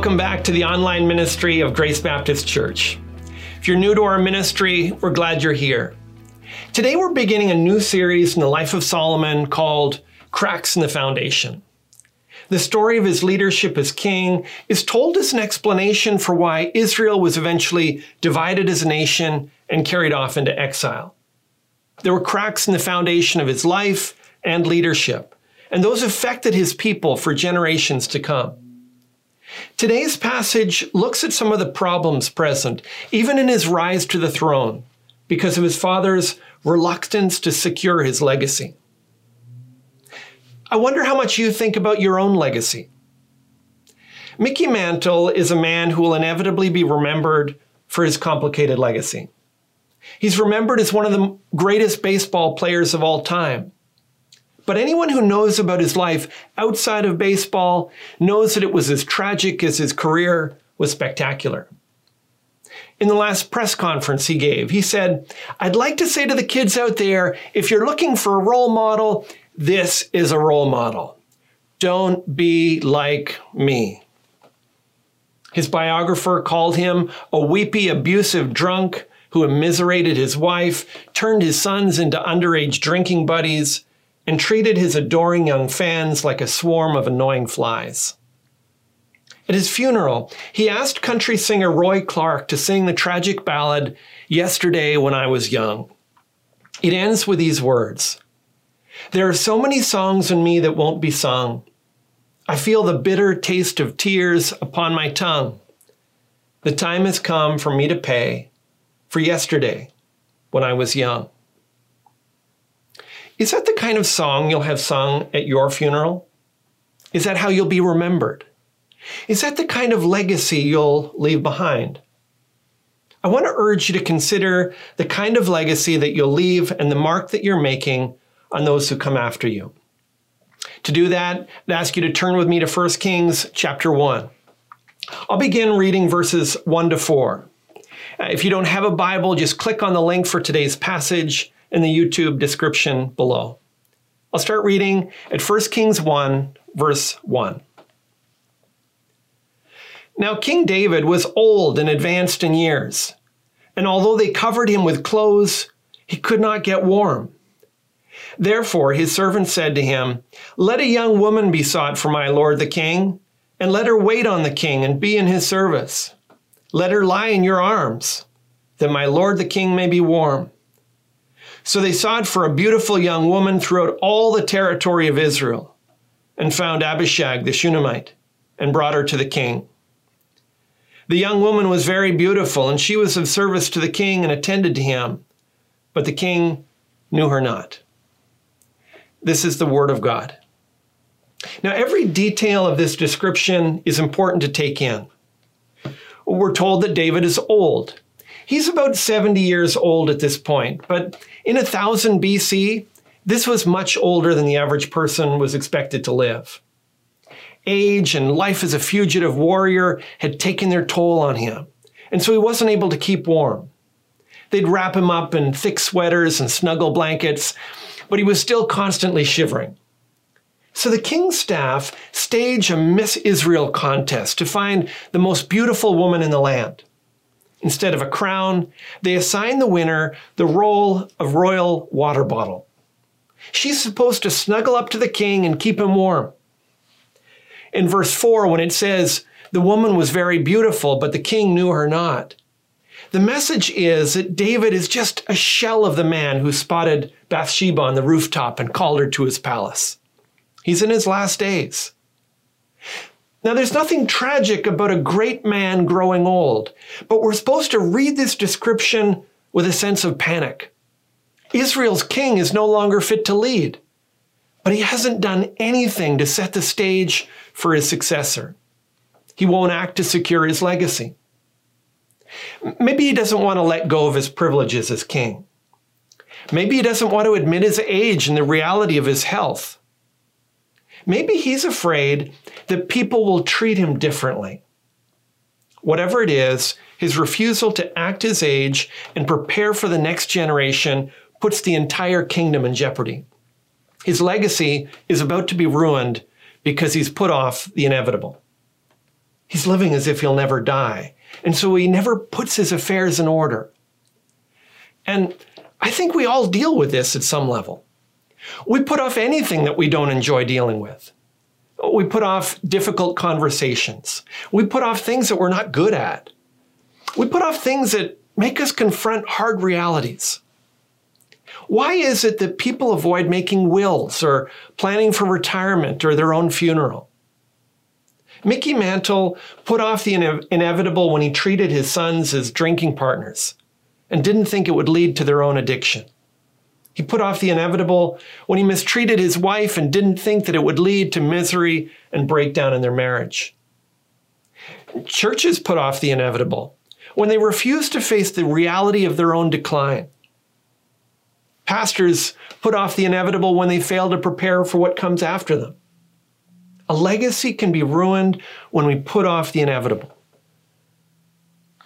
Welcome back to the online ministry of Grace Baptist Church. If you're new to our ministry, we're glad you're here. Today we're beginning a new series in the life of Solomon called Cracks in the Foundation. The story of his leadership as king is told as an explanation for why Israel was eventually divided as a nation and carried off into exile. There were cracks in the foundation of his life and leadership, and those affected his people for generations to come. Today's passage looks at some of the problems present, even in his rise to the throne, because of his father's reluctance to secure his legacy. I wonder how much you think about your own legacy. Mickey Mantle is a man who will inevitably be remembered for his complicated legacy. He's remembered as one of the greatest baseball players of all time. But anyone who knows about his life outside of baseball knows that it was as tragic as his career was spectacular. In the last press conference he gave, he said, I'd like to say to the kids out there if you're looking for a role model, this is a role model. Don't be like me. His biographer called him a weepy, abusive drunk who immiserated his wife, turned his sons into underage drinking buddies, and treated his adoring young fans like a swarm of annoying flies. At his funeral, he asked country singer Roy Clark to sing the tragic ballad, Yesterday When I Was Young. It ends with these words There are so many songs in me that won't be sung. I feel the bitter taste of tears upon my tongue. The time has come for me to pay for yesterday when I was young. Is that the kind of song you'll have sung at your funeral? Is that how you'll be remembered? Is that the kind of legacy you'll leave behind? I want to urge you to consider the kind of legacy that you'll leave and the mark that you're making on those who come after you. To do that, I'd ask you to turn with me to 1 Kings chapter 1. I'll begin reading verses 1 to 4. Uh, if you don't have a Bible, just click on the link for today's passage in the YouTube description below. I'll start reading at 1 Kings 1, verse 1. Now, King David was old and advanced in years, and although they covered him with clothes, he could not get warm. Therefore, his servant said to him, Let a young woman be sought for my lord the king, and let her wait on the king and be in his service. Let her lie in your arms, that my lord the king may be warm. So they sought for a beautiful young woman throughout all the territory of Israel, and found Abishag the Shunammite, and brought her to the king. The young woman was very beautiful, and she was of service to the king and attended to him, but the king knew her not. This is the word of God. Now, every detail of this description is important to take in. We're told that David is old. He's about 70 years old at this point, but in 1000 BC, this was much older than the average person was expected to live. Age and life as a fugitive warrior had taken their toll on him, and so he wasn't able to keep warm. They'd wrap him up in thick sweaters and snuggle blankets, but he was still constantly shivering. So the king's staff stage a Miss Israel contest to find the most beautiful woman in the land. Instead of a crown, they assign the winner the role of royal water bottle. She's supposed to snuggle up to the king and keep him warm. In verse 4, when it says, the woman was very beautiful, but the king knew her not. The message is that David is just a shell of the man who spotted Bathsheba on the rooftop and called her to his palace. He's in his last days. Now, there's nothing tragic about a great man growing old, but we're supposed to read this description with a sense of panic. Israel's king is no longer fit to lead, but he hasn't done anything to set the stage for his successor. He won't act to secure his legacy. Maybe he doesn't want to let go of his privileges as king. Maybe he doesn't want to admit his age and the reality of his health. Maybe he's afraid that people will treat him differently. Whatever it is, his refusal to act his age and prepare for the next generation puts the entire kingdom in jeopardy. His legacy is about to be ruined because he's put off the inevitable. He's living as if he'll never die. And so he never puts his affairs in order. And I think we all deal with this at some level. We put off anything that we don't enjoy dealing with. We put off difficult conversations. We put off things that we're not good at. We put off things that make us confront hard realities. Why is it that people avoid making wills or planning for retirement or their own funeral? Mickey Mantle put off the ine- inevitable when he treated his sons as drinking partners and didn't think it would lead to their own addiction. He put off the inevitable when he mistreated his wife and didn't think that it would lead to misery and breakdown in their marriage. Churches put off the inevitable when they refuse to face the reality of their own decline. Pastors put off the inevitable when they fail to prepare for what comes after them. A legacy can be ruined when we put off the inevitable.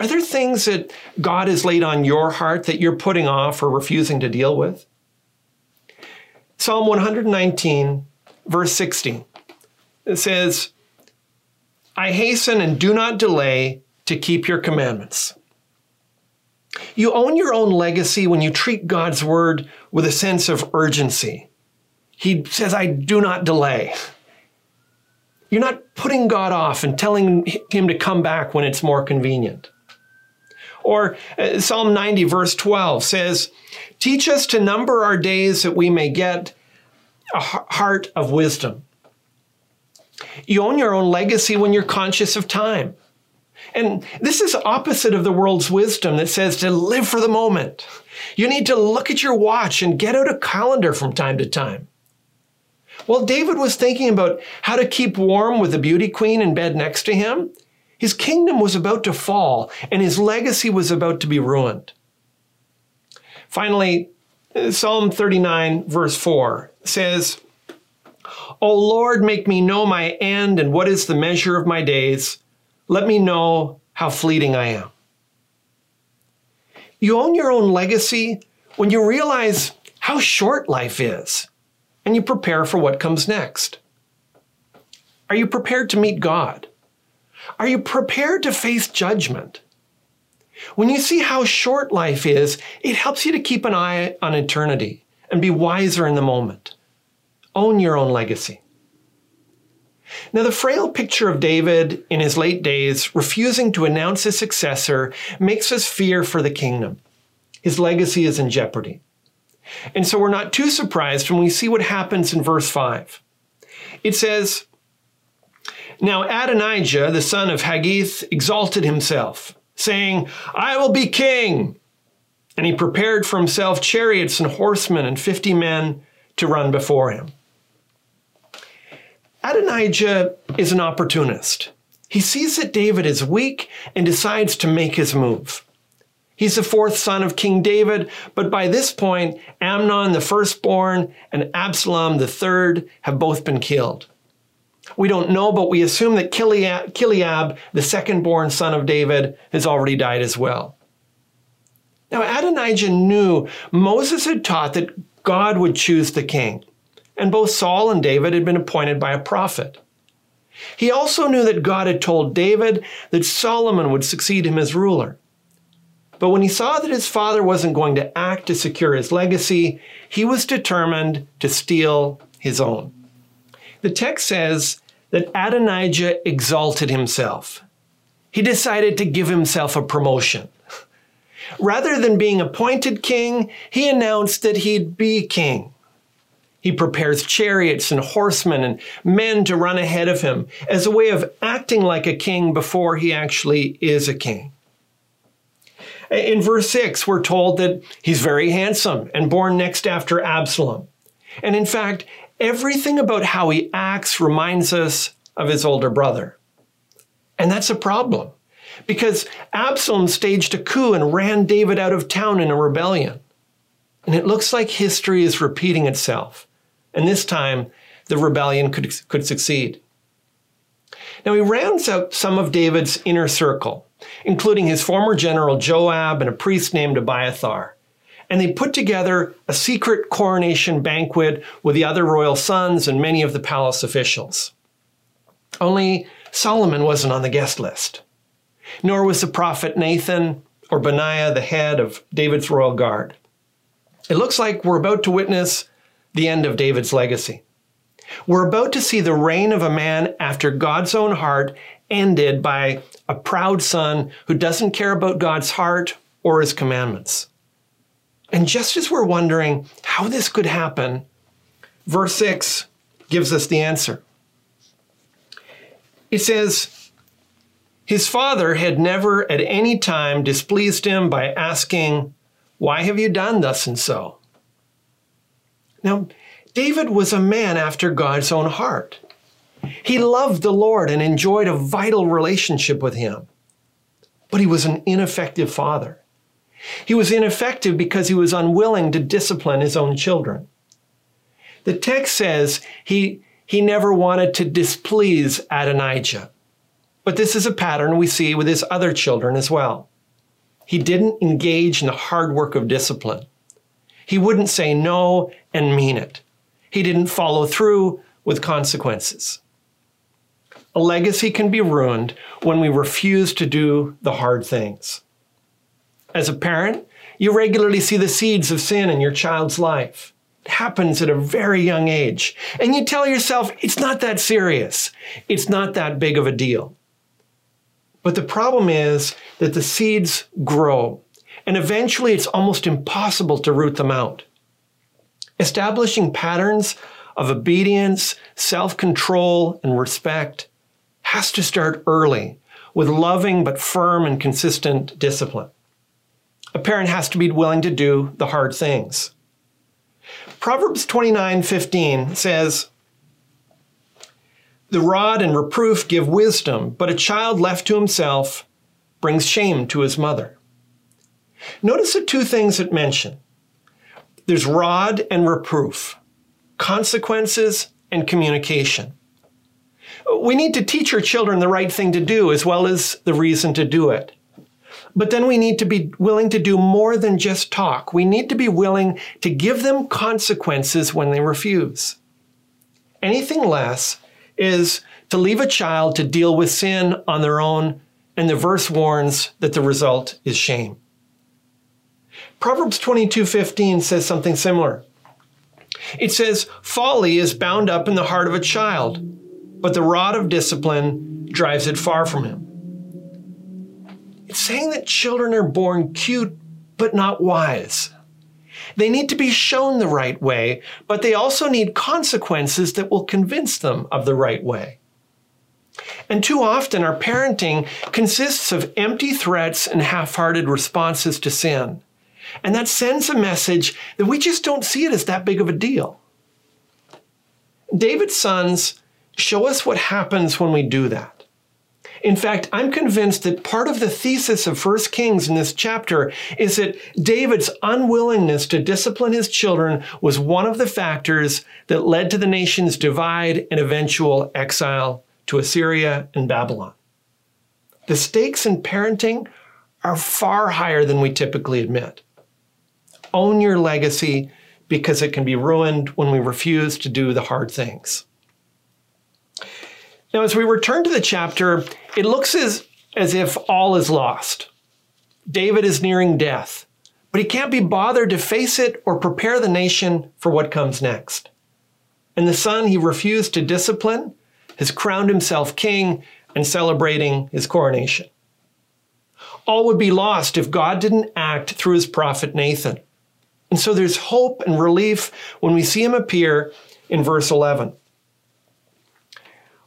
Are there things that God has laid on your heart that you're putting off or refusing to deal with? Psalm 119, verse 16, it says, I hasten and do not delay to keep your commandments. You own your own legacy when you treat God's word with a sense of urgency. He says, I do not delay. You're not putting God off and telling him to come back when it's more convenient. Or uh, Psalm 90, verse 12 says, Teach us to number our days that we may get a heart of wisdom. You own your own legacy when you're conscious of time. And this is opposite of the world's wisdom that says to live for the moment. You need to look at your watch and get out a calendar from time to time. While David was thinking about how to keep warm with the beauty queen in bed next to him, his kingdom was about to fall and his legacy was about to be ruined. Finally, Psalm 39, verse 4 says, O Lord, make me know my end and what is the measure of my days. Let me know how fleeting I am. You own your own legacy when you realize how short life is and you prepare for what comes next. Are you prepared to meet God? Are you prepared to face judgment? When you see how short life is, it helps you to keep an eye on eternity and be wiser in the moment. Own your own legacy. Now, the frail picture of David in his late days refusing to announce his successor makes us fear for the kingdom. His legacy is in jeopardy. And so we're not too surprised when we see what happens in verse 5. It says, now Adonijah, the son of Haggith, exalted himself, saying, I will be king. And he prepared for himself chariots and horsemen and fifty men to run before him. Adonijah is an opportunist. He sees that David is weak and decides to make his move. He's the fourth son of King David, but by this point, Amnon the firstborn and Absalom the third have both been killed. We don't know, but we assume that Chileab, the second born son of David, has already died as well. Now, Adonijah knew Moses had taught that God would choose the king, and both Saul and David had been appointed by a prophet. He also knew that God had told David that Solomon would succeed him as ruler. But when he saw that his father wasn't going to act to secure his legacy, he was determined to steal his own. The text says that Adonijah exalted himself. He decided to give himself a promotion. Rather than being appointed king, he announced that he'd be king. He prepares chariots and horsemen and men to run ahead of him as a way of acting like a king before he actually is a king. In verse 6, we're told that he's very handsome and born next after Absalom. And in fact, everything about how he acts reminds us of his older brother. And that's a problem because Absalom staged a coup and ran David out of town in a rebellion. And it looks like history is repeating itself. And this time, the rebellion could, could succeed. Now, he rounds out some of David's inner circle, including his former general Joab and a priest named Abiathar and they put together a secret coronation banquet with the other royal sons and many of the palace officials. Only Solomon wasn't on the guest list, nor was the prophet Nathan or Benaiah the head of David's royal guard. It looks like we're about to witness the end of David's legacy. We're about to see the reign of a man after God's own heart ended by a proud son who doesn't care about God's heart or his commandments. And just as we're wondering how this could happen, verse 6 gives us the answer. It says, His father had never at any time displeased him by asking, Why have you done thus and so? Now, David was a man after God's own heart. He loved the Lord and enjoyed a vital relationship with him. But he was an ineffective father. He was ineffective because he was unwilling to discipline his own children. The text says he, he never wanted to displease Adonijah. But this is a pattern we see with his other children as well. He didn't engage in the hard work of discipline. He wouldn't say no and mean it. He didn't follow through with consequences. A legacy can be ruined when we refuse to do the hard things. As a parent, you regularly see the seeds of sin in your child's life. It happens at a very young age. And you tell yourself, it's not that serious. It's not that big of a deal. But the problem is that the seeds grow, and eventually it's almost impossible to root them out. Establishing patterns of obedience, self control, and respect has to start early with loving but firm and consistent discipline. A parent has to be willing to do the hard things. Proverbs 29:15 says, "The rod and reproof give wisdom, but a child left to himself brings shame to his mother." Notice the two things it mention there's rod and reproof, consequences and communication. We need to teach our children the right thing to do as well as the reason to do it. But then we need to be willing to do more than just talk. We need to be willing to give them consequences when they refuse. Anything less is to leave a child to deal with sin on their own, and the verse warns that the result is shame. Proverbs 22:15 says something similar. It says, "Folly is bound up in the heart of a child, but the rod of discipline drives it far from him." Saying that children are born cute but not wise. They need to be shown the right way, but they also need consequences that will convince them of the right way. And too often, our parenting consists of empty threats and half hearted responses to sin. And that sends a message that we just don't see it as that big of a deal. David's sons show us what happens when we do that. In fact, I'm convinced that part of the thesis of 1 Kings in this chapter is that David's unwillingness to discipline his children was one of the factors that led to the nation's divide and eventual exile to Assyria and Babylon. The stakes in parenting are far higher than we typically admit own your legacy because it can be ruined when we refuse to do the hard things. Now, as we return to the chapter, it looks as, as if all is lost. David is nearing death, but he can't be bothered to face it or prepare the nation for what comes next. And the son he refused to discipline has crowned himself king and celebrating his coronation. All would be lost if God didn't act through his prophet Nathan. And so there's hope and relief when we see him appear in verse 11.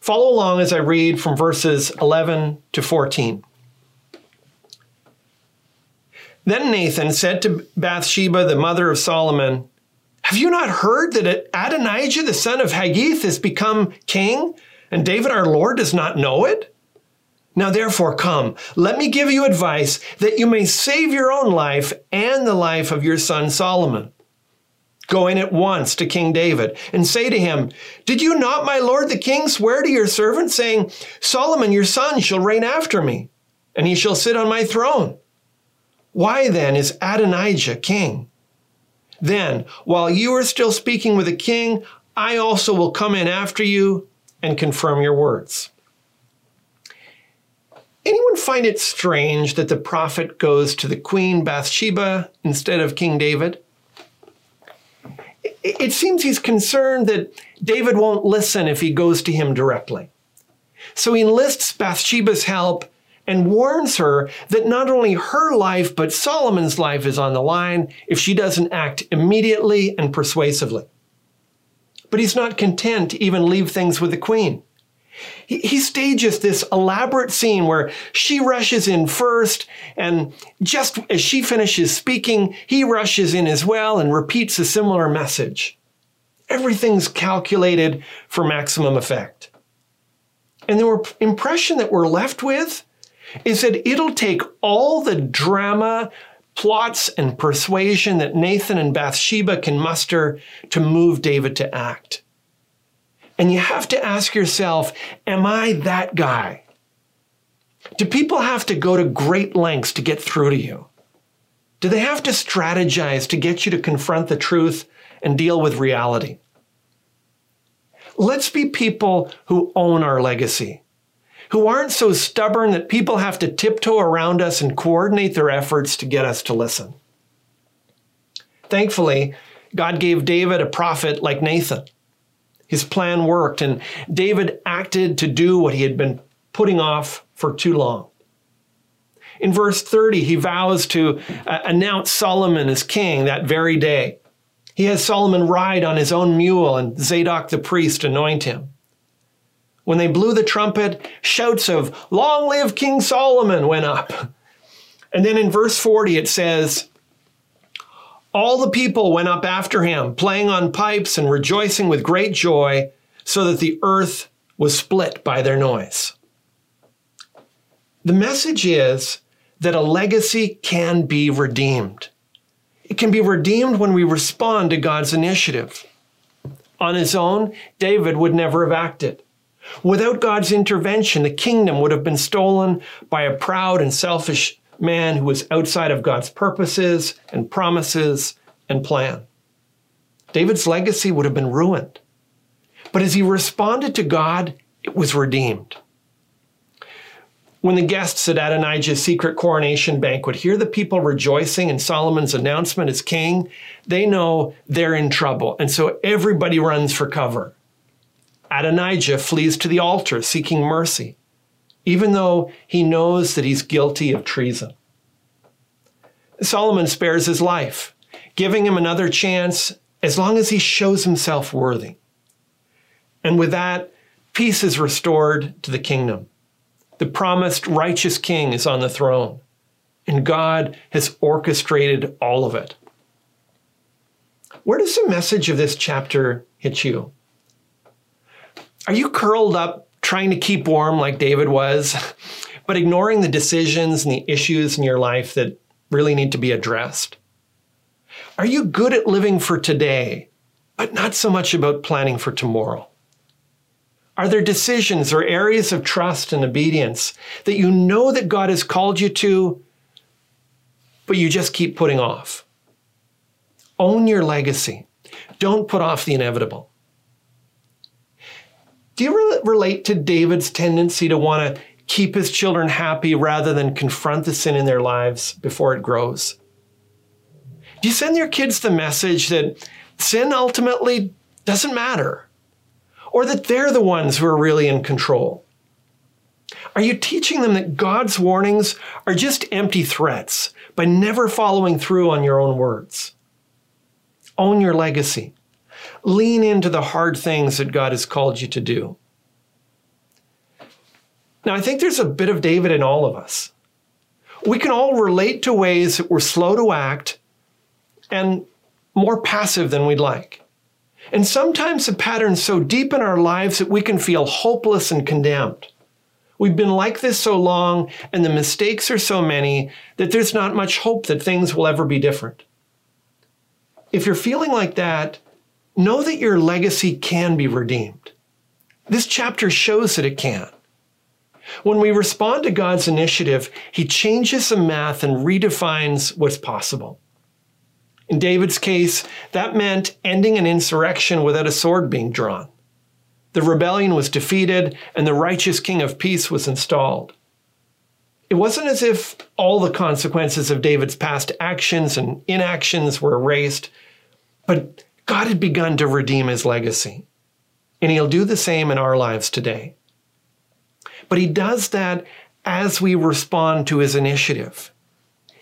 Follow along as I read from verses 11 to 14. Then Nathan said to Bathsheba, the mother of Solomon, Have you not heard that Adonijah, the son of Haggith, has become king, and David our Lord does not know it? Now, therefore, come, let me give you advice that you may save your own life and the life of your son Solomon. Go in at once to King David and say to him, Did you not, my lord the king, swear to your servant, saying, Solomon your son shall reign after me, and he shall sit on my throne? Why then is Adonijah king? Then, while you are still speaking with the king, I also will come in after you and confirm your words. anyone find it strange that the prophet goes to the queen Bathsheba instead of King David? It seems he's concerned that David won't listen if he goes to him directly. So he enlists Bathsheba's help and warns her that not only her life, but Solomon's life is on the line if she doesn't act immediately and persuasively. But he's not content to even leave things with the queen. He, stages this elaborate scene where she rushes in first, and just as she finishes speaking, he rushes in as well and repeats a similar message. Everything's calculated for maximum effect. And the impression that we're left with is that it'll take all the drama, plots, and persuasion that Nathan and Bathsheba can muster to move David to act. And you have to ask yourself, am I that guy? Do people have to go to great lengths to get through to you? Do they have to strategize to get you to confront the truth and deal with reality? Let's be people who own our legacy, who aren't so stubborn that people have to tiptoe around us and coordinate their efforts to get us to listen. Thankfully, God gave David a prophet like Nathan his plan worked, and David acted to do what he had been putting off for too long. In verse 30, he vows to uh, announce Solomon as king that very day. He has Solomon ride on his own mule and Zadok the priest anoint him. When they blew the trumpet, shouts of, Long live King Solomon went up. And then in verse 40, it says, all the people went up after him, playing on pipes and rejoicing with great joy, so that the earth was split by their noise. The message is that a legacy can be redeemed. It can be redeemed when we respond to God's initiative. On his own, David would never have acted. Without God's intervention, the kingdom would have been stolen by a proud and selfish man who was outside of God's purposes and promises and plan. David's legacy would have been ruined. But as he responded to God, it was redeemed. When the guests at Adonijah's secret coronation banquet hear the people rejoicing in Solomon's announcement as king, they know they're in trouble. And so everybody runs for cover. Adonijah flees to the altar seeking mercy even though he knows that he's guilty of treason. Solomon spares his life, giving him another chance as long as he shows himself worthy. And with that, peace is restored to the kingdom. The promised righteous king is on the throne, and God has orchestrated all of it. Where does the message of this chapter hit you? Are you curled up trying to keep warm like David was, but ignoring the decisions and the issues in your life that really need to be addressed? Are you good at living for today, but not so much about planning for tomorrow? Are there decisions or areas of trust and obedience that you know that God has called you to, but you just keep putting off? Own your legacy. Don't put off the inevitable. Do you re- relate to David's tendency to want to keep his children happy rather than confront the sin in their lives before it grows? Do you send your kids the message that sin ultimately doesn't matter or that they're the ones who are really in control? Are you teaching them that God's warnings are just empty threats by never following through on your own words? Own your legacy. Lean into the hard things that God has called you to do. Now, I think there's a bit of David in all of us. We can all relate to ways that we're slow to act and more passive than we'd like. And sometimes the pattern's so deep in our lives that we can feel hopeless and condemned. We've been like this so long, and the mistakes are so many that there's not much hope that things will ever be different. If you're feeling like that, know that your legacy can be redeemed. This chapter shows that it can. When we respond to God's initiative, He changes the math and redefines what's possible. In David's case, that meant ending an insurrection without a sword being drawn. The rebellion was defeated and the righteous king of peace was installed. it wasn't as if all the consequences of David's past actions and inactions were erased, but God had begun to redeem his legacy. And he'll do the same in our lives today. But he does that as we respond to his initiative.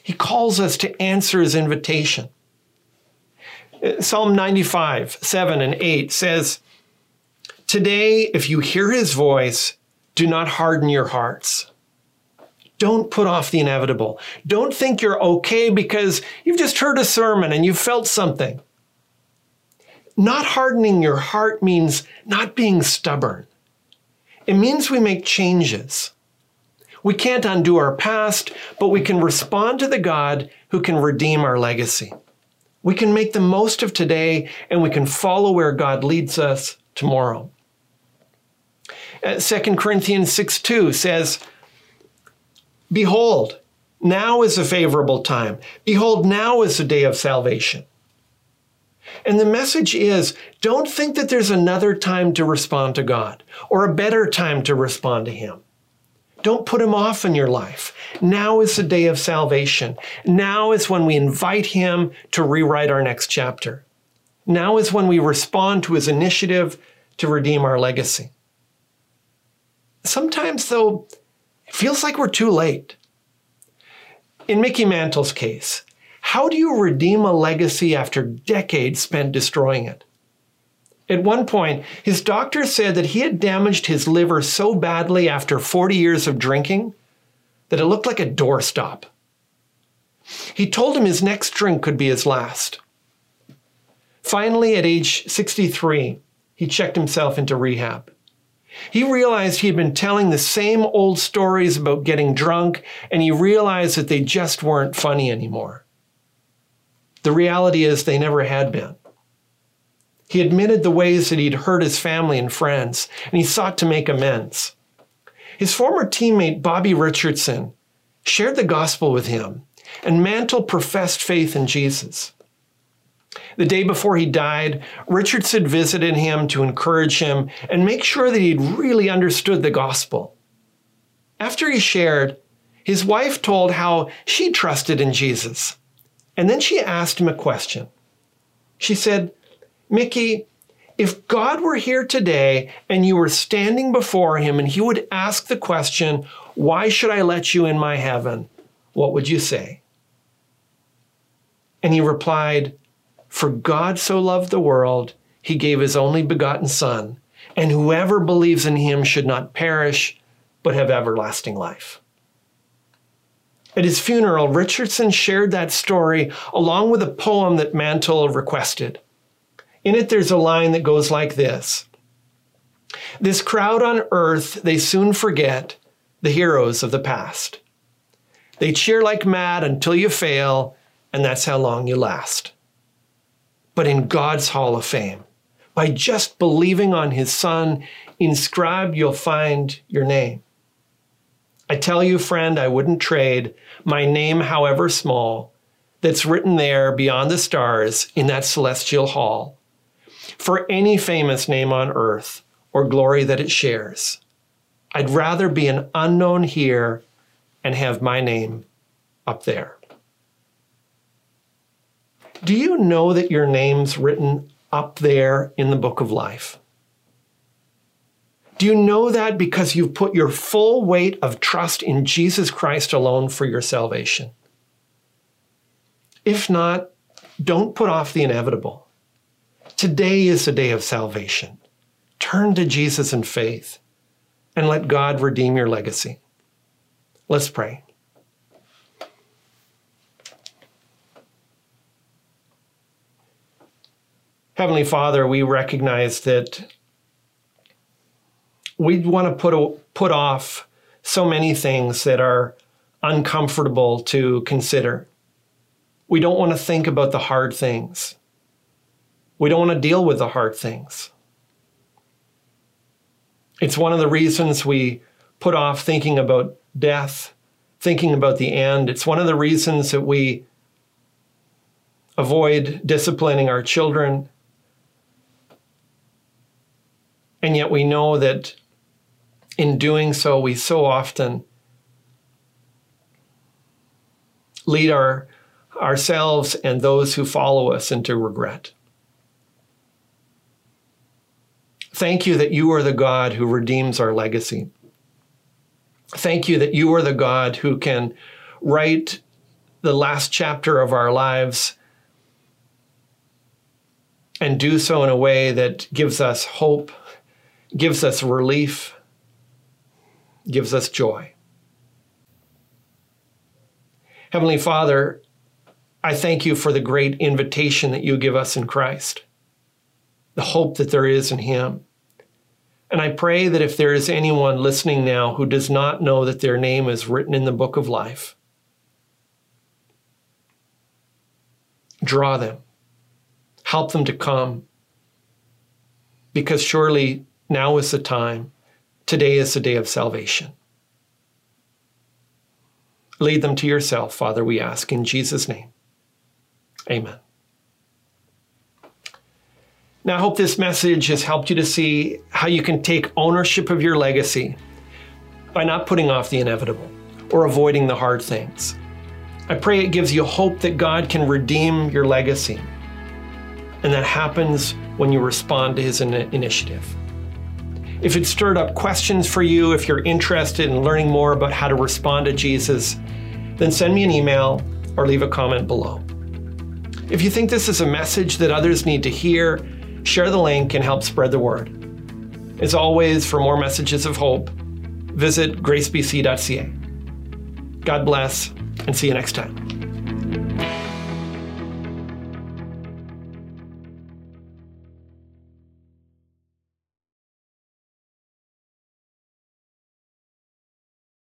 He calls us to answer his invitation. Psalm 95, 7 and 8 says, Today, if you hear his voice, do not harden your hearts. Don't put off the inevitable. Don't think you're okay because you've just heard a sermon and you felt something. Not hardening your heart means not being stubborn. It means we make changes. We can't undo our past, but we can respond to the God who can redeem our legacy. We can make the most of today and we can follow where God leads us tomorrow. 2 uh, Corinthians 6 2 says, Behold, now is a favorable time. Behold, now is the day of salvation. And the message is don't think that there's another time to respond to God or a better time to respond to Him. Don't put Him off in your life. Now is the day of salvation. Now is when we invite Him to rewrite our next chapter. Now is when we respond to His initiative to redeem our legacy. Sometimes, though, it feels like we're too late. In Mickey Mantle's case, how do you redeem a legacy after decades spent destroying it? At one point, his doctor said that he had damaged his liver so badly after 40 years of drinking that it looked like a doorstop. He told him his next drink could be his last. Finally, at age 63, he checked himself into rehab. He realized he had been telling the same old stories about getting drunk, and he realized that they just weren't funny anymore. The reality is they never had been. He admitted the ways that he'd hurt his family and friends, and he sought to make amends. His former teammate, Bobby Richardson, shared the gospel with him, and Mantle professed faith in Jesus. The day before he died, Richardson visited him to encourage him and make sure that he'd really understood the gospel. After he shared, his wife told how she trusted in Jesus and then she asked him a question. She said, Mickey, if God were here today and you were standing before him and he would ask the question, Why should I let you in my heaven? What would you say? And he replied, For God so loved the world, he gave his only begotten Son, and whoever believes in him should not perish, but have everlasting life. At his funeral, Richardson shared that story along with a poem that Mantle requested. In it, there's a line that goes like this This crowd on earth, they soon forget the heroes of the past. They cheer like mad until you fail, and that's how long you last. But in God's Hall of Fame, by just believing on His Son, inscribed you'll find your name. I tell you, friend, I wouldn't trade my name, however small, that's written there beyond the stars in that celestial hall, for any famous name on earth or glory that it shares. I'd rather be an unknown here and have my name up there. Do you know that your name's written up there in the book of life? Do you know that because you've put your full weight of trust in Jesus Christ alone for your salvation? If not, don't put off the inevitable. Today is the day of salvation. Turn to Jesus in faith and let God redeem your legacy. Let's pray. Heavenly Father, we recognize that we want to put a, put off so many things that are uncomfortable to consider. We don't want to think about the hard things. We don't want to deal with the hard things. It's one of the reasons we put off thinking about death, thinking about the end. It's one of the reasons that we avoid disciplining our children. And yet we know that in doing so, we so often lead our, ourselves and those who follow us into regret. Thank you that you are the God who redeems our legacy. Thank you that you are the God who can write the last chapter of our lives and do so in a way that gives us hope, gives us relief, gives us joy. Heavenly Father, I thank you for the great invitation that you give us in Christ, the hope that there is in Him. And I pray that if there is anyone listening now who does not know that their name is written in the book of life, draw them, help them to come, because surely now is the time. Today is the day of salvation. Lead them to yourself, Father, we ask in Jesus' name. Amen. Now, I hope this message has helped you to see how you can take ownership of your legacy by not putting off the inevitable or avoiding the hard things. I pray it gives you hope that God can redeem your legacy. And that happens when you respond to His in- initiative. If it stirred up questions for you, if you're interested in learning more about how to respond to Jesus, then send me an email or leave a comment below. If you think this is a message that others need to hear, share the link and help spread the word. As always, for more messages of hope, visit gracebc.ca. God bless and see you next time.